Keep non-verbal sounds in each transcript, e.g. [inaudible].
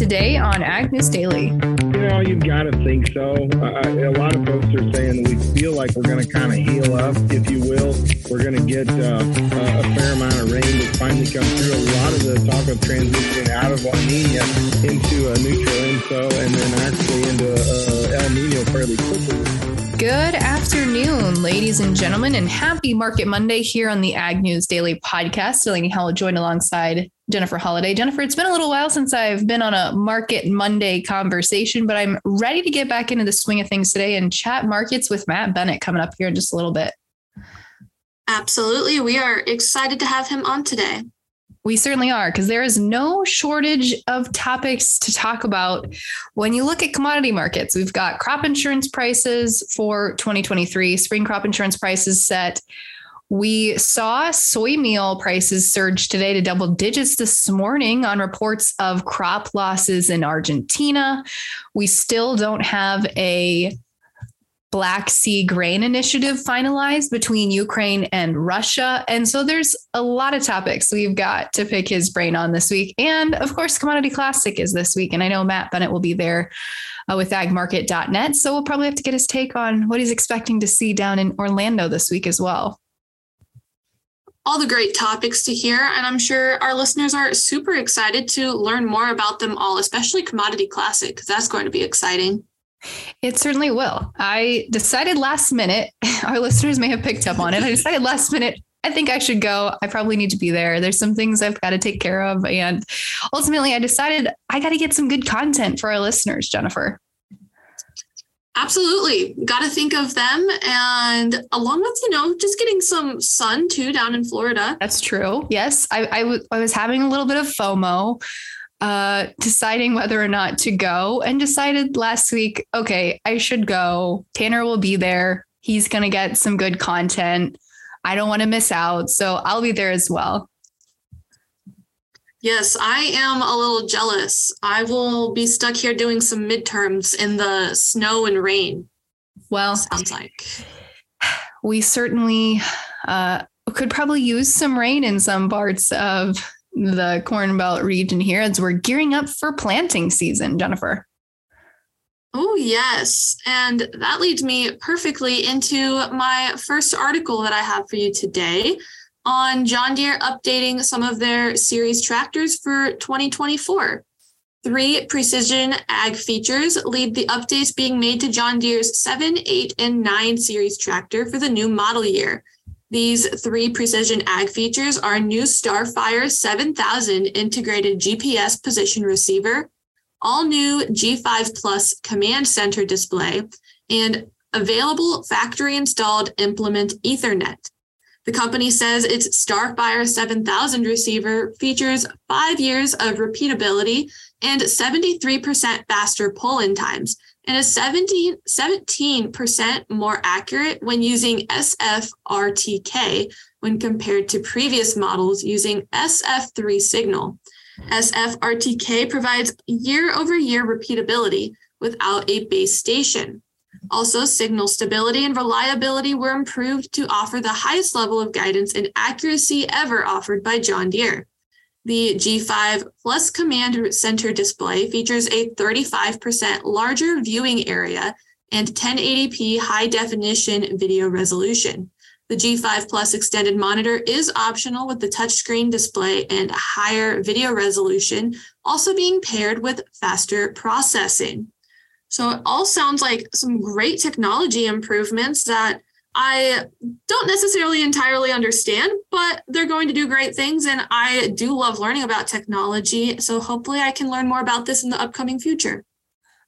today on Ag News Daily. You know, you've got to think so. Uh, a lot of folks are saying we feel like we're going to kind of heal up, if you will. We're going to get uh, a fair amount of rain to finally come through. A lot of the talk of transitioning out of La Nina into a neutral ENSO and then actually into uh, El Nino fairly quickly. Good afternoon, ladies and gentlemen, and happy Market Monday here on the Ag News Daily podcast. Delaney Howell joined alongside Jennifer Holiday. Jennifer, it's been a little while since I've been on a Market Monday conversation, but I'm ready to get back into the swing of things today and chat markets with Matt Bennett coming up here in just a little bit. Absolutely. We are excited to have him on today. We certainly are, because there is no shortage of topics to talk about. When you look at commodity markets, we've got crop insurance prices for 2023, spring crop insurance prices set. We saw soy meal prices surge today to double digits this morning on reports of crop losses in Argentina. We still don't have a Black Sea Grain Initiative finalized between Ukraine and Russia. And so there's a lot of topics we've got to pick his brain on this week. And of course, Commodity Classic is this week. And I know Matt Bennett will be there uh, with agmarket.net. So we'll probably have to get his take on what he's expecting to see down in Orlando this week as well. All the great topics to hear. And I'm sure our listeners are super excited to learn more about them all, especially Commodity Classic, because that's going to be exciting. It certainly will. I decided last minute, [laughs] our listeners may have picked up on it. I decided last minute, I think I should go. I probably need to be there. There's some things I've got to take care of. And ultimately, I decided I got to get some good content for our listeners, Jennifer. Absolutely. Got to think of them. And along with, you know, just getting some sun too down in Florida. That's true. Yes. I, I, w- I was having a little bit of FOMO uh, deciding whether or not to go and decided last week, okay, I should go. Tanner will be there. He's going to get some good content. I don't want to miss out. So I'll be there as well. Yes, I am a little jealous. I will be stuck here doing some midterms in the snow and rain. Well, sounds like we certainly uh, could probably use some rain in some parts of the Corn Belt region here as we're gearing up for planting season, Jennifer. Oh, yes. And that leads me perfectly into my first article that I have for you today on John Deere updating some of their series tractors for 2024. Three precision ag features lead the updates being made to John Deere's 7, 8, and 9 series tractor for the new model year. These three precision ag features are new Starfire 7000 integrated GPS position receiver, all new G5 Plus command center display, and available factory installed implement Ethernet. The company says its Starfire 7000 receiver features five years of repeatability and 73% faster pull in times, and is 17, 17% more accurate when using SFRTK when compared to previous models using SF3 signal. SFRTK provides year over year repeatability without a base station. Also, signal stability and reliability were improved to offer the highest level of guidance and accuracy ever offered by John Deere. The G5 Plus Command Center display features a 35% larger viewing area and 1080p high definition video resolution. The G5 Plus extended monitor is optional with the touchscreen display and higher video resolution, also being paired with faster processing. So it all sounds like some great technology improvements that I don't necessarily entirely understand, but they're going to do great things. And I do love learning about technology. So hopefully I can learn more about this in the upcoming future.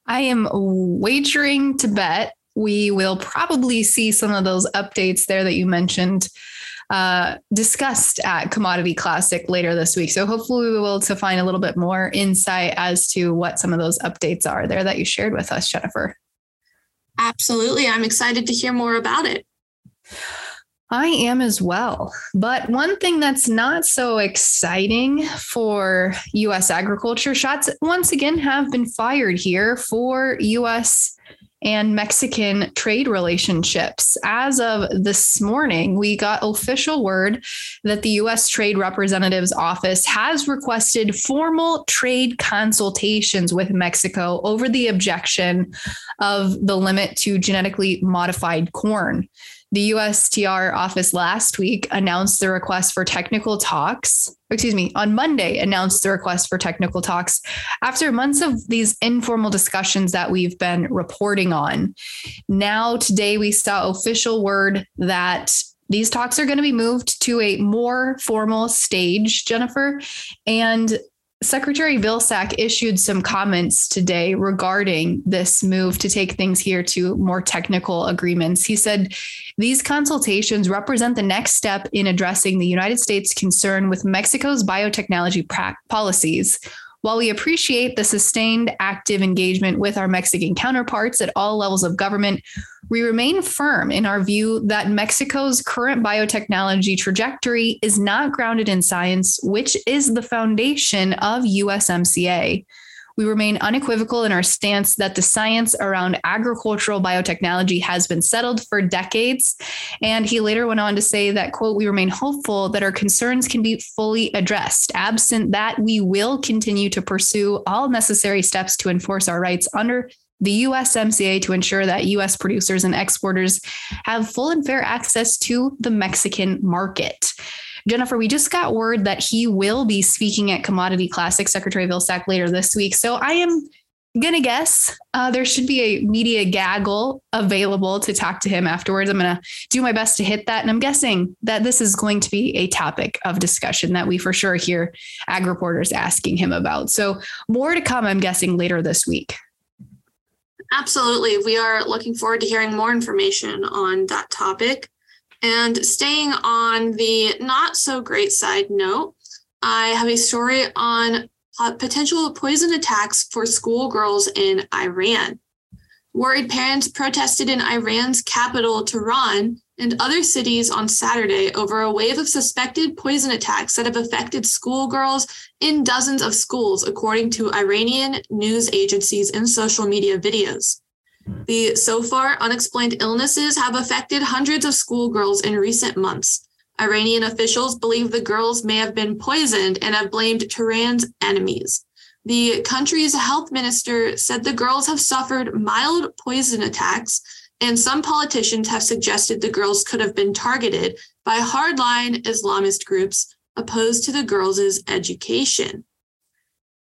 I am wagering to bet we will probably see some of those updates there that you mentioned uh, discussed at Commodity Classic later this week. So hopefully we will to find a little bit more insight as to what some of those updates are there that you shared with us, Jennifer. Absolutely. I'm excited to hear more about it. I am as well. But one thing that's not so exciting for US agriculture shots once again have been fired here for US and Mexican trade relationships. As of this morning, we got official word that the U.S. Trade Representative's Office has requested formal trade consultations with Mexico over the objection of the limit to genetically modified corn. The USTR office last week announced the request for technical talks, excuse me, on Monday announced the request for technical talks after months of these informal discussions that we've been reporting on. Now, today, we saw official word that these talks are going to be moved to a more formal stage, Jennifer. And Secretary Vilsack issued some comments today regarding this move to take things here to more technical agreements. He said these consultations represent the next step in addressing the United States' concern with Mexico's biotechnology pra- policies. While we appreciate the sustained active engagement with our Mexican counterparts at all levels of government, we remain firm in our view that Mexico's current biotechnology trajectory is not grounded in science, which is the foundation of USMCA. We remain unequivocal in our stance that the science around agricultural biotechnology has been settled for decades. And he later went on to say that, quote, we remain hopeful that our concerns can be fully addressed. Absent that, we will continue to pursue all necessary steps to enforce our rights under the USMCA to ensure that US producers and exporters have full and fair access to the Mexican market. Jennifer, we just got word that he will be speaking at Commodity Classic, Secretary Vilsack, later this week. So I am gonna guess uh, there should be a media gaggle available to talk to him afterwards. I'm gonna do my best to hit that, and I'm guessing that this is going to be a topic of discussion that we for sure hear ag reporters asking him about. So more to come, I'm guessing later this week. Absolutely. We are looking forward to hearing more information on that topic. And staying on the not so great side note, I have a story on potential poison attacks for schoolgirls in Iran. Worried parents protested in Iran's capital, Tehran, and other cities on Saturday over a wave of suspected poison attacks that have affected schoolgirls in dozens of schools, according to Iranian news agencies and social media videos. The so far unexplained illnesses have affected hundreds of schoolgirls in recent months. Iranian officials believe the girls may have been poisoned and have blamed Tehran's enemies. The country's health minister said the girls have suffered mild poison attacks and some politicians have suggested the girls could have been targeted by hardline Islamist groups opposed to the girls' education.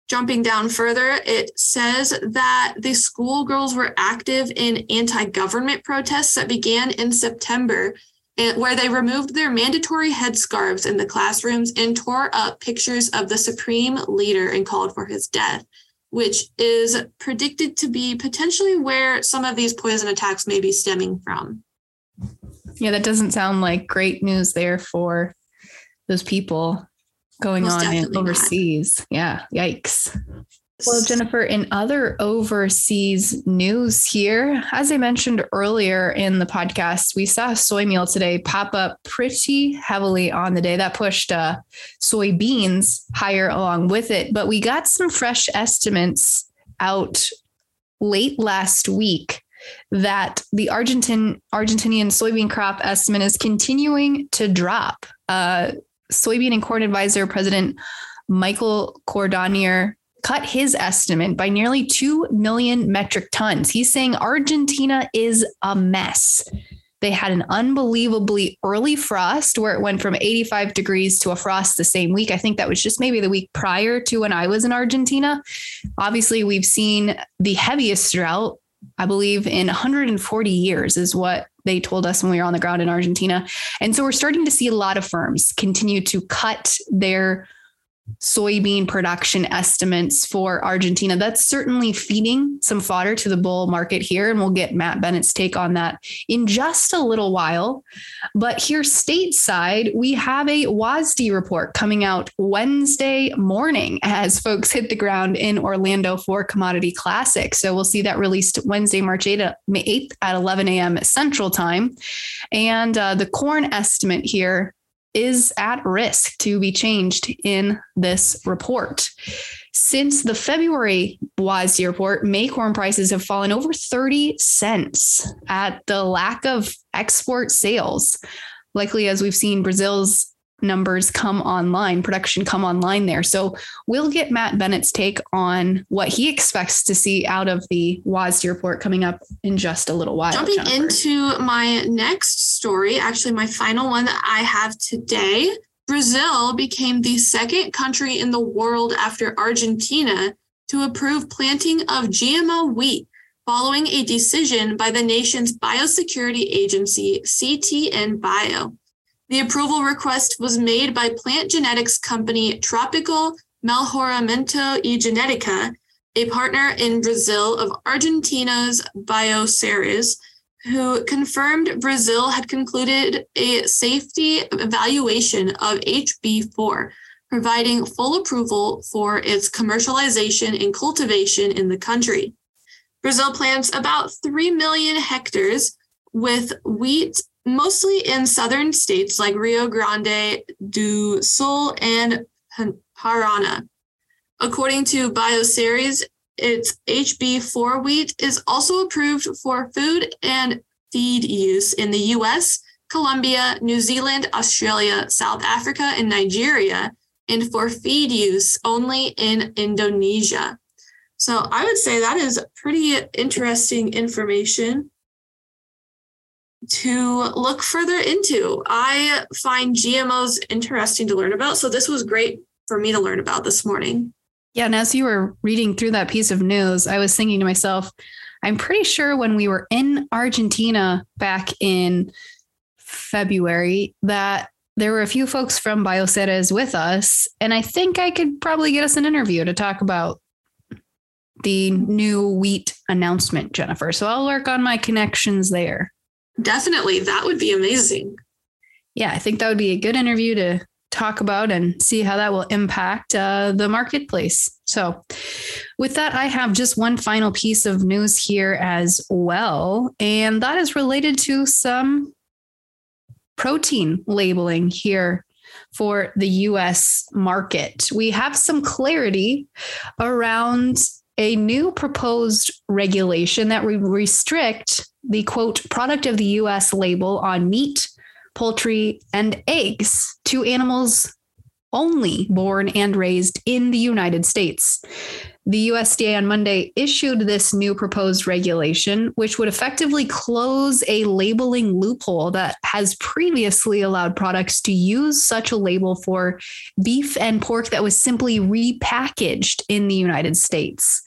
Jumping down further, it says that the schoolgirls were active in anti government protests that began in September, eh, where they removed their mandatory headscarves in the classrooms and tore up pictures of the supreme leader and called for his death which is predicted to be potentially where some of these poison attacks may be stemming from. Yeah, that doesn't sound like great news there for those people going Most on overseas. Not. Yeah, yikes. Well, Jennifer, in other overseas news here, as I mentioned earlier in the podcast, we saw soy meal today pop up pretty heavily on the day. That pushed uh, soybeans higher along with it. But we got some fresh estimates out late last week that the Argentine Argentinian soybean crop estimate is continuing to drop. Uh, soybean and corn advisor President Michael Cordonnier cut his estimate by nearly 2 million metric tons. He's saying Argentina is a mess. They had an unbelievably early frost where it went from 85 degrees to a frost the same week. I think that was just maybe the week prior to when I was in Argentina. Obviously, we've seen the heaviest drought, I believe, in 140 years, is what they told us when we were on the ground in Argentina. And so we're starting to see a lot of firms continue to cut their soybean production estimates for Argentina. That's certainly feeding some fodder to the bull market here. And we'll get Matt Bennett's take on that in just a little while. But here, stateside, we have a WASDE report coming out Wednesday morning as folks hit the ground in Orlando for Commodity Classic. So we'll see that released Wednesday, March 8th, 8th at 11 a.m. Central Time. And uh, the corn estimate here is at risk to be changed in this report. Since the February WASDE report, May corn prices have fallen over 30 cents at the lack of export sales. Likely, as we've seen Brazil's numbers come online, production come online there. So we'll get Matt Bennett's take on what he expects to see out of the WASDE report coming up in just a little while. Jumping Jennifer. into my next story, actually my final one that I have today, Brazil became the second country in the world after Argentina to approve planting of GMO wheat following a decision by the nation's biosecurity agency, CTN Bio. The approval request was made by plant genetics company Tropical Melhoramento e Genética, a partner in Brazil of Argentina's Bioceres, who confirmed Brazil had concluded a safety evaluation of HB4, providing full approval for its commercialization and cultivation in the country. Brazil plants about 3 million hectares with wheat mostly in southern states like Rio Grande do Sul and Paraná. According to Bioceres, its HB4 wheat is also approved for food and feed use in the US, Colombia, New Zealand, Australia, South Africa, and Nigeria, and for feed use only in Indonesia. So I would say that is pretty interesting information to look further into. I find GMOs interesting to learn about. So this was great for me to learn about this morning. Yeah. And as you were reading through that piece of news, I was thinking to myself, I'm pretty sure when we were in Argentina back in February that there were a few folks from Bioceres with us. And I think I could probably get us an interview to talk about the new wheat announcement, Jennifer. So I'll work on my connections there. Definitely. That would be amazing. Yeah, I think that would be a good interview to talk about and see how that will impact uh, the marketplace. So, with that, I have just one final piece of news here as well, and that is related to some protein labeling here for the US market. We have some clarity around a new proposed regulation that would restrict the quote product of the US label on meat, poultry, and eggs to animals only born and raised in the United States. The USDA on Monday issued this new proposed regulation, which would effectively close a labeling loophole that has previously allowed products to use such a label for beef and pork that was simply repackaged in the United States.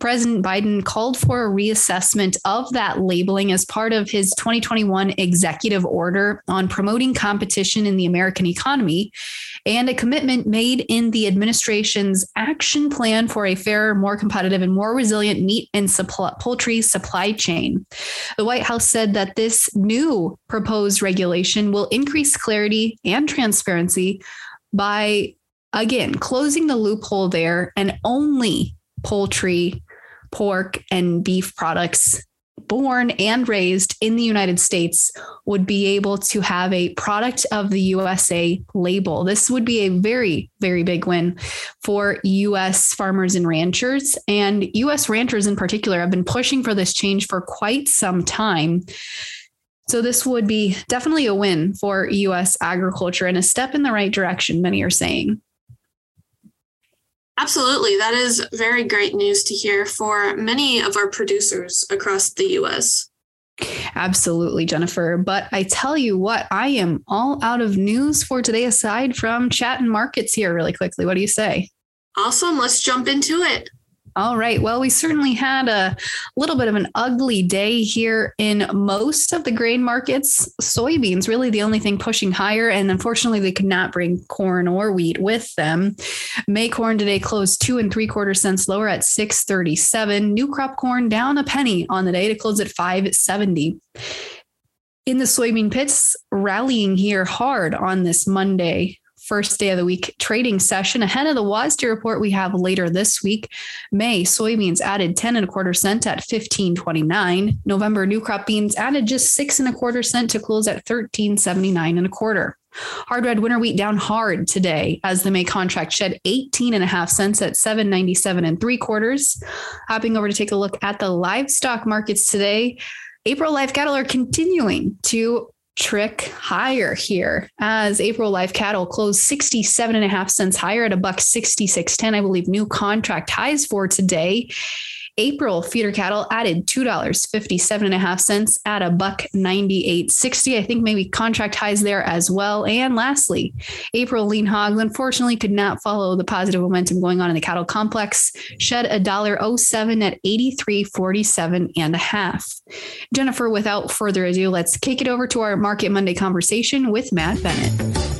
President Biden called for a reassessment of that labeling as part of his 2021 executive order on promoting competition in the American economy and a commitment made in the administration's action plan for a fair more competitive, and more resilient meat and poultry supply chain. The White House said that this new proposed regulation will increase clarity and transparency by, again, closing the loophole there and only poultry, pork, and beef products born and raised in the United States would be able to have a product of the USA label. This would be a very, very big win for US farmers and ranchers. And US ranchers in particular have been pushing for this change for quite some time. So, this would be definitely a win for US agriculture and a step in the right direction, many are saying. Absolutely. That is very great news to hear for many of our producers across the US. Absolutely, Jennifer. But I tell you what, I am all out of news for today, aside from chat and markets here, really quickly. What do you say? Awesome. Let's jump into it. All right. Well, we certainly had a little bit of an ugly day here in most of the grain markets. Soybeans, really the only thing pushing higher. And unfortunately, they could not bring corn or wheat with them. May corn today closed two and three quarter cents lower at 637. New crop corn down a penny on the day to close at 570 in the soybean pits rallying here hard on this Monday first day of the week trading session ahead of the WASDE report we have later this week. May soybeans added 10 and a quarter cent at 15.29. November new crop beans added just six and a quarter cent to close at 13.79 and a quarter. Hard red winter wheat down hard today as the May contract shed 18 and a half cents at 797 and three quarters. Hopping over to take a look at the livestock markets today. April live cattle are continuing to trick higher here as April live cattle closed 67 and a half cents higher at a buck 66.10. I believe new contract highs for today. April feeder cattle added $2.57 and a half at a buck 98.60. I think maybe contract highs there as well. And lastly, April lean hogs unfortunately could not follow the positive momentum going on in the cattle complex, shed a dollar 07 at 83.47 and a half. Jennifer, without further ado, let's kick it over to our Market Monday conversation with Matt Bennett.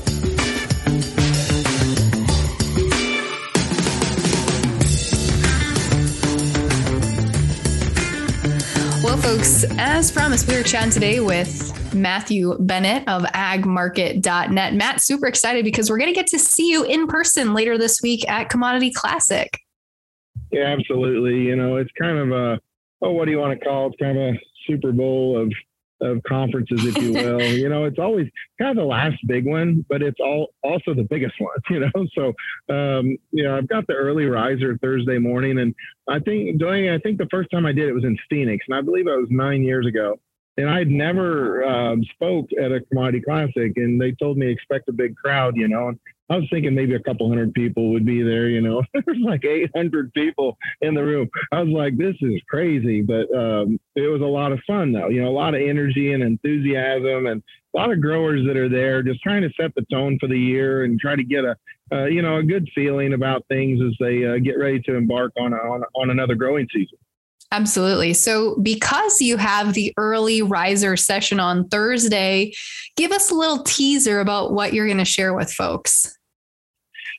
As promised, we are chatting today with Matthew Bennett of agmarket.net. Matt, super excited because we're going to get to see you in person later this week at Commodity Classic. Yeah, absolutely. You know, it's kind of a, oh, what do you want to call it? It's kind of a Super Bowl of of conferences, if you [laughs] will. you know, it's always kind of the last big one, but it's all also the biggest [laughs] one. You know, so um, you know, I've got the early riser Thursday morning, and I think doing. I think the first time I did it was in Phoenix, and I believe it was nine years ago. And I'd never um, spoke at a commodity classic, and they told me expect a big crowd. You know, and I was thinking maybe a couple hundred people would be there, you know. [laughs] There's like 800 people in the room. I was like, this is crazy, but um, it was a lot of fun though. You know, a lot of energy and enthusiasm, and a lot of growers that are there, just trying to set the tone for the year and try to get a, uh, you know, a good feeling about things as they uh, get ready to embark on on, on another growing season. Absolutely. So, because you have the early riser session on Thursday, give us a little teaser about what you're going to share with folks.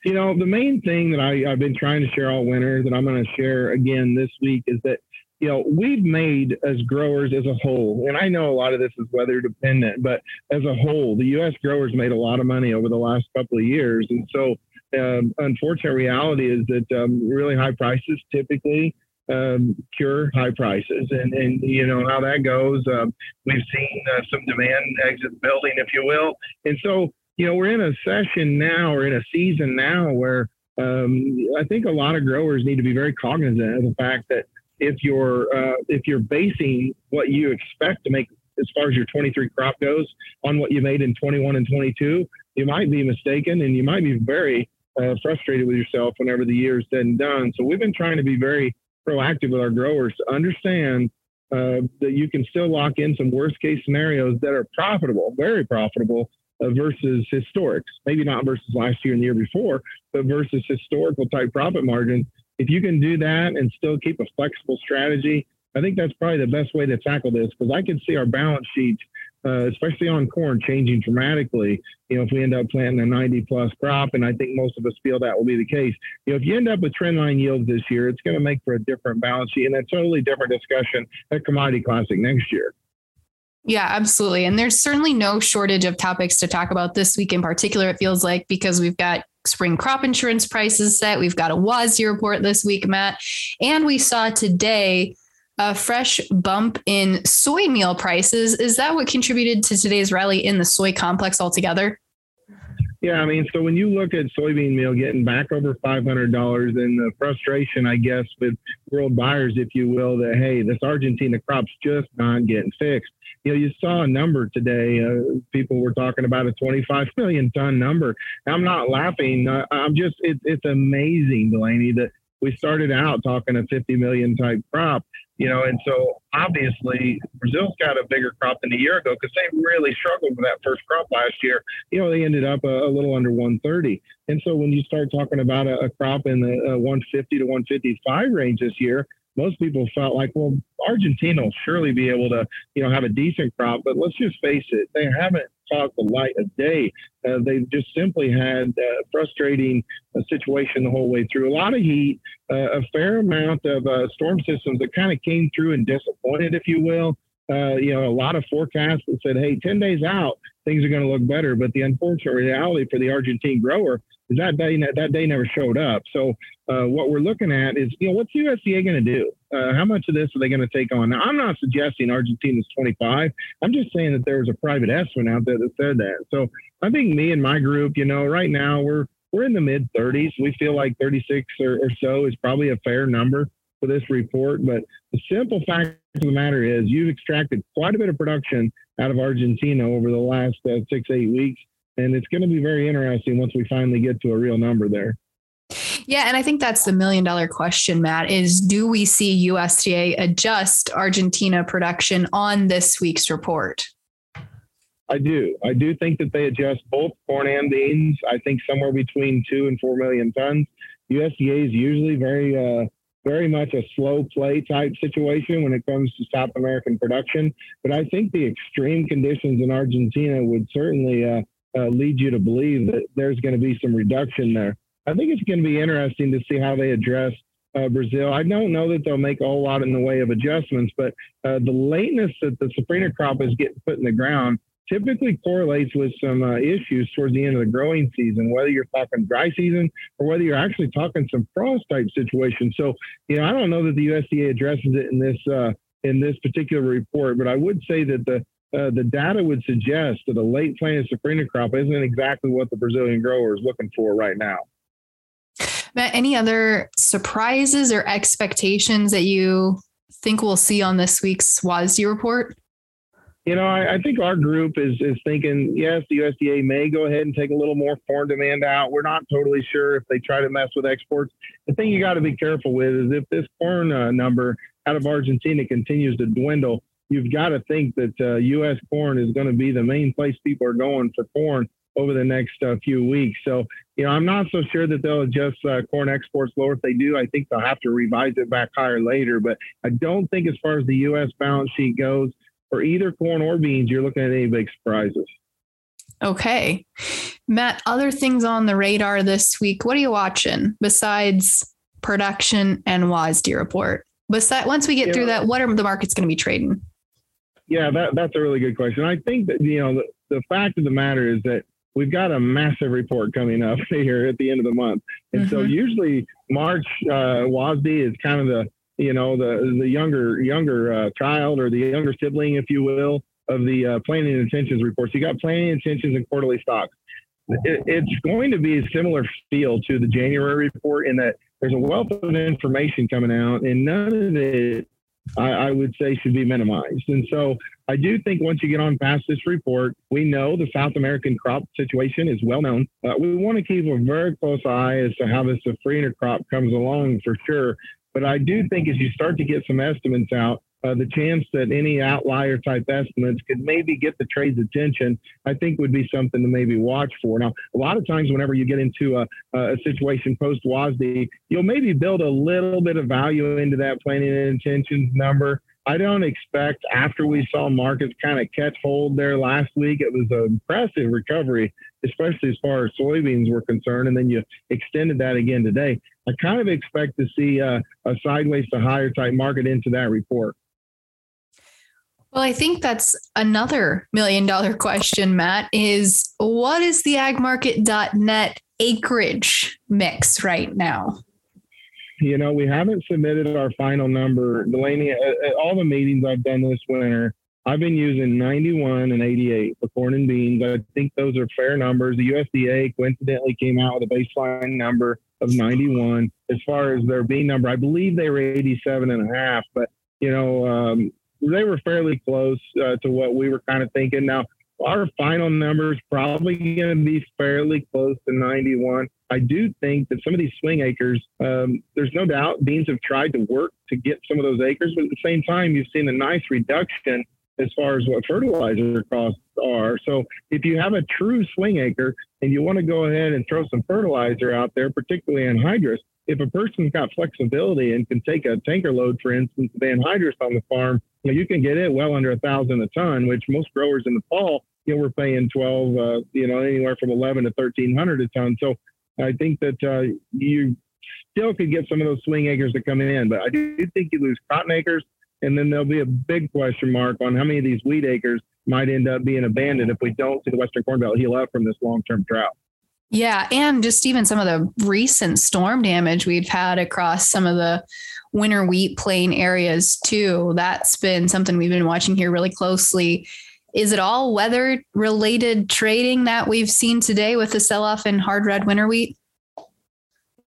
You know, the main thing that I, I've been trying to share all winter that I'm going to share again this week is that, you know, we've made as growers as a whole, and I know a lot of this is weather dependent, but as a whole, the U.S. growers made a lot of money over the last couple of years. And so, um, unfortunate reality is that um, really high prices typically um, cure high prices. And, and you know how that goes. Um, we've seen uh, some demand exit building, if you will. And so you know, we're in a session now or in a season now where um, I think a lot of growers need to be very cognizant of the fact that if you're uh, if you're basing what you expect to make as far as your 23 crop goes on what you made in 21 and 22, you might be mistaken and you might be very uh, frustrated with yourself whenever the year is said and done. So we've been trying to be very proactive with our growers to understand uh, that you can still lock in some worst case scenarios that are profitable, very profitable uh, versus historics. Maybe not versus last year and the year before, but versus historical type profit margins. If you can do that and still keep a flexible strategy, I think that's probably the best way to tackle this because I can see our balance sheet, uh, especially on corn, changing dramatically. You know, if we end up planting a 90 plus crop, and I think most of us feel that will be the case. You know, if you end up with trendline yields this year, it's going to make for a different balance sheet and a totally different discussion at Commodity Classic next year. Yeah, absolutely. And there's certainly no shortage of topics to talk about this week in particular, it feels like, because we've got spring crop insurance prices set. We've got a WASDE report this week, Matt. And we saw today a fresh bump in soy meal prices. Is that what contributed to today's rally in the soy complex altogether? Yeah, I mean, so when you look at soybean meal getting back over $500 and the frustration, I guess, with world buyers, if you will, that, hey, this Argentina crop's just not getting fixed you know, you saw a number today. Uh, people were talking about a 25 [laughs] million ton number. I'm not laughing. Uh, I'm just, it, it's amazing, Delaney, that we started out talking a 50 million type crop, you know, and so obviously Brazil's got a bigger crop than a year ago because they really struggled with that first crop last year. You know, they ended up a, a little under 130. And so when you start talking about a, a crop in the uh, 150 to 155 range this year, most people felt like, well, Argentina will surely be able to, you know, have a decent crop. But let's just face it, they haven't caught the light of day. Uh, they've just simply had a frustrating uh, situation the whole way through. A lot of heat, uh, a fair amount of uh, storm systems that kind of came through and disappointed, if you will. Uh, you know, a lot of forecasts that said, hey, 10 days out, things are going to look better. But the unfortunate reality for the Argentine grower that day that day never showed up. So uh, what we're looking at is, you know, what's USDA going to do? Uh, how much of this are they going to take on? Now, I'm not suggesting Argentina's 25. I'm just saying that there was a private estimate out there that said that. So I think me and my group, you know, right now we're we're in the mid 30s. We feel like 36 or, or so is probably a fair number for this report. But the simple fact of the matter is, you've extracted quite a bit of production out of Argentina over the last uh, six, eight weeks. And it's going to be very interesting once we finally get to a real number there. Yeah, and I think that's the million dollar question, Matt, is do we see USDA adjust Argentina production on this week's report? I do. I do think that they adjust both corn and beans. I think somewhere between two and four million tons. USDA is usually very, uh, very much a slow play type situation when it comes to South American production. But I think the extreme conditions in Argentina would certainly uh, uh, lead you to believe that there's going to be some reduction there. I think it's going to be interesting to see how they address uh, Brazil. I don't know that they'll make a whole lot in the way of adjustments, but uh, the lateness that the safrinha crop is getting put in the ground typically correlates with some uh, issues towards the end of the growing season, whether you're talking dry season or whether you're actually talking some frost type situation. So, you know, I don't know that the USDA addresses it in this uh, in this particular report, but I would say that the uh, the data would suggest that a late planted safrinha crop isn't exactly what the Brazilian grower is looking for right now. Matt, any other surprises or expectations that you think we'll see on this week's WASDE report? You know, I, I, think our group is is thinking, yes, the USDA may go ahead and take a little more foreign demand out. We're not totally sure if they try to mess with exports. The thing you got to be careful with is if this corn uh, number out of Argentina continues to dwindle, you've got to think that uh, U.S. corn is going to be the main place people are going for corn over the next uh, few weeks. So, you know, I'm not so sure that they'll adjust uh, corn exports lower. If they do, I think they'll have to revise it back higher later. But I don't think, as far as the U.S. balance sheet goes, for either corn or beans, you're looking at any big surprises. Okay. Matt, other things on the radar this week. What are you watching besides production and WASDE report? Besides, once we get yeah. through that, what are the markets going to be trading? Yeah, that, that's a really good question. I think that, you know, the, the fact of the matter is that we've got a massive report coming up [laughs] here at the end of the month. And mm-hmm. so usually March uh, WASDE is kind of the, you know, the, the younger, younger uh, child or the younger sibling, if you will, of the uh, planning intentions reports. You got planning intentions and quarterly stocks. It, it's going to be a similar feel to the January report in that there's a wealth of information coming out and none of it I, I, would say should be minimized. And so I do think once you get on past this report, we know the South American crop situation is well known. Uh, we want to keep a very close eye as to how the safrinha crop comes along for sure. But I do think as you start to get some estimates out, uh, the chance that any outlier type estimates could maybe get the trade's attention, I think would be something to maybe watch for. Now, a lot of times, whenever you get into a, a situation post WASDE, you'll maybe build a little bit of value into that planning and intentions number. I don't expect after we saw markets kind of catch hold there last week, it was an impressive recovery, especially as far as soybeans were concerned. And then you extended that again today. I kind of expect to see a, a sideways to higher type market into that report. Well, I think that's another million dollar question, Matt, is what is the agmarket.net acreage mix right now? You know, we haven't submitted our final number. Delaney, at, at all the meetings I've done this winter, I've been using 91 and 88 for corn and beans. I think those are fair numbers. The USDA coincidentally came out with a baseline number of 91. As far as their bean number, I believe they were 87 and a half, but you know, um, they were fairly close uh, to what we were kind of thinking. Now, our final number is probably going to be fairly close to 91. I do think that some of these swing acres, um, there's no doubt beans have tried to work to get some of those acres, but at the same time, you've seen a nice reduction as far as what fertilizer costs are. So if you have a true swing acre and you want to go ahead and throw some fertilizer out there, particularly anhydrous, if a person's got flexibility and can take a tanker load, for instance, of anhydrous on the farm, you, know, you can get it well under a thousand a ton, which most growers in the fall, you know, we're paying 12, uh, you know, anywhere from 11 to 1300 a ton. So I think that uh, you still could get some of those swing acres to come in, but I do think you lose cotton acres. And then there'll be a big question mark on how many of these wheat acres might end up being abandoned if we don't see the Western Corn Belt heal up from this long term drought. Yeah. And just even some of the recent storm damage we've had across some of the winter wheat plain areas too. That's been something we've been watching here really closely. Is it all weather related trading that we've seen today with the sell off in hard red winter wheat?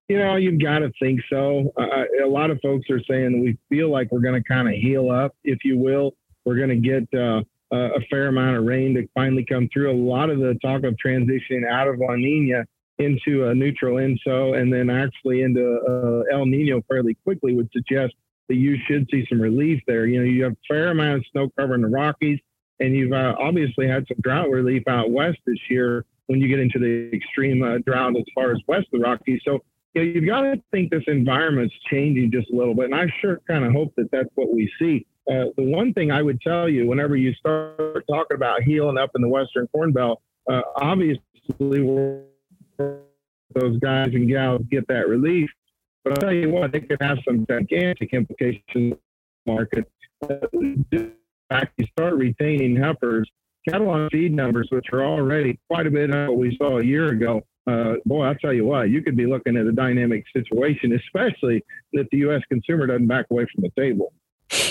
You know, you've got to think so. Uh, a lot of folks are saying we feel like we're going to kind of heal up, if you will. We're going to get uh, a fair amount of rain to finally come through. A lot of the talk of transitioning out of La Nina into a neutral ENSO and then actually into uh, El Nino fairly quickly would suggest that you should see some relief there. You know, you have a fair amount of snow cover in the Rockies, and you've uh, obviously had some drought relief out west this year when you get into the extreme uh, drought as far as west of the Rockies. So you know, you've got to think this environment's changing just a little bit. And I sure kind of hope that that's what we see. Uh, the one thing I would tell you, whenever you start talking about healing up in the Western Corn Belt, uh, obviously those guys and gals get that relief. But I'll tell you what, they could have some gigantic implications market. Uh, fact, you start retaining heifers, cattle on feed numbers, which are already quite a bit of what we saw a year ago, uh, boy, I'll tell you what, you could be looking at a dynamic situation, especially if the U.S. consumer doesn't back away from the table.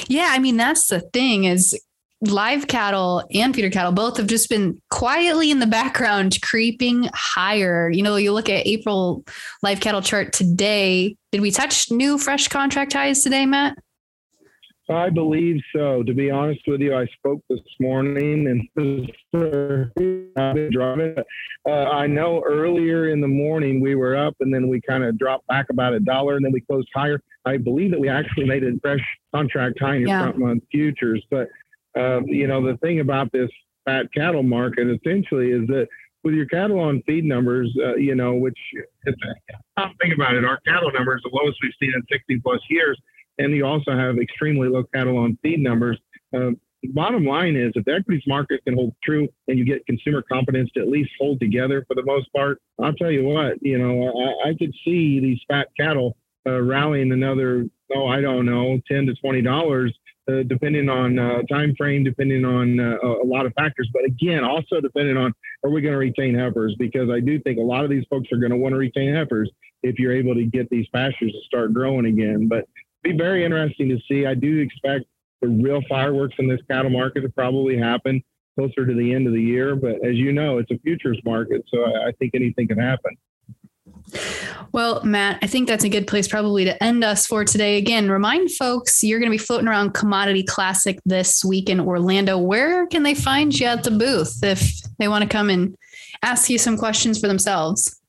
Yeah, I mean that's the thing is live cattle and feeder cattle both have just been quietly in the background creeping higher. You know, you look at April live cattle chart today. Did we touch new fresh contract highs today, Matt? I believe so. To be honest with you, I spoke this morning and I've been driving. Uh, I know earlier in the morning we were up and then we kind of dropped back about a dollar and then we closed higher. I believe that we actually made a fresh contract high in your yeah. front month futures. But, um, you know, the thing about this fat cattle market essentially is that with your cattle on feed numbers, uh, you know, which think about it, our cattle numbers, the lowest we've seen in 60 plus years and you also have extremely low cattle on feed numbers. Um, bottom line is if the equities market can hold true and you get consumer confidence to at least hold together for the most part, I'll tell you what, you know, I, I could see these fat cattle uh, rallying another, oh, I don't know, 10 to $20, uh, depending on uh, time frame, depending on uh, a lot of factors. But again, also depending on are we going to retain heifers? Because I do think a lot of these folks are going to want to retain heifers if you're able to get these pastures to start growing again. But be very interesting to see. I do expect the real fireworks in this cattle market to probably happen closer to the end of the year. But as you know, it's a futures market, so I, I think anything can happen. Well, Matt, I think that's a good place probably to end us for today. Again, remind folks you're going to be floating around Commodity Classic this week in Orlando. Where can they find you at the booth if they want to come and ask you some questions for themselves?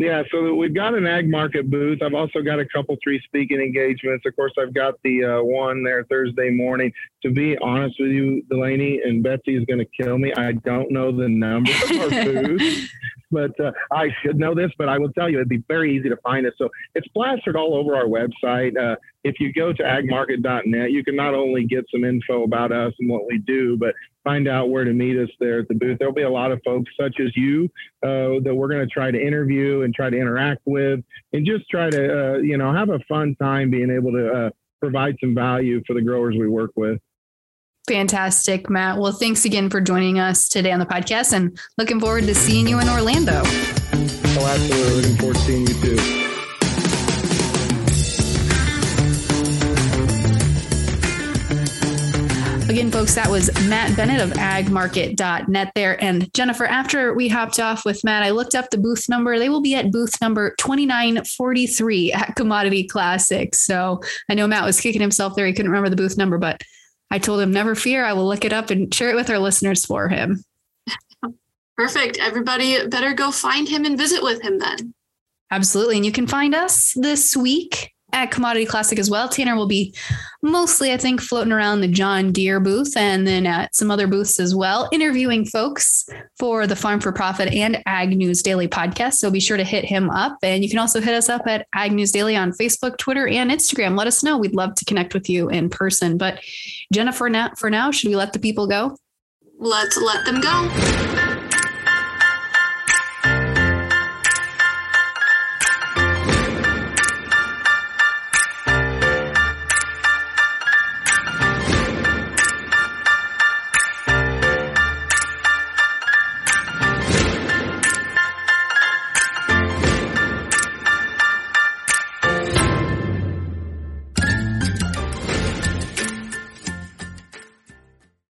Yeah, so we've got an ag market booth. I've also got a couple three speaking engagements. Of course, I've got the uh, one there Thursday morning. To be honest with you, Delaney and Betsy is going to kill me. I don't know the number of our [laughs] booth, but uh, I should know this. But I will tell you, it'd be very easy to find it. So it's plastered all over our website. Uh, if you go to agmarket.net, you can not only get some info about us and what we do, but find out where to meet us there at the booth. There'll be a lot of folks such as you uh, that we're going to try to interview and try to interact with and just try to, uh, you know, have a fun time being able to uh, provide some value for the growers we work with. Fantastic, Matt. Well, thanks again for joining us today on the podcast and looking forward to seeing you in Orlando. Oh, absolutely. Looking forward to seeing you too. Again, folks, that was Matt Bennett of agmarket.net there. And Jennifer, after we hopped off with Matt, I looked up the booth number. They will be at booth number 2943 at Commodity Classic. So I know Matt was kicking himself there. He couldn't remember the booth number, but I told him, never fear. I will look it up and share it with our listeners for him. Perfect. Everybody better go find him and visit with him then. Absolutely. And you can find us this week at Commodity Classic as well. Tanner will be mostly, I think, floating around the John Deere booth and then at some other booths as well, interviewing folks for the Farm for Profit and Ag News Daily podcast. So be sure to hit him up. And you can also hit us up at Ag News Daily on Facebook, Twitter, and Instagram. Let us know. We'd love to connect with you in person. But Jennifer, for now, should we let the people go? Let's let them go.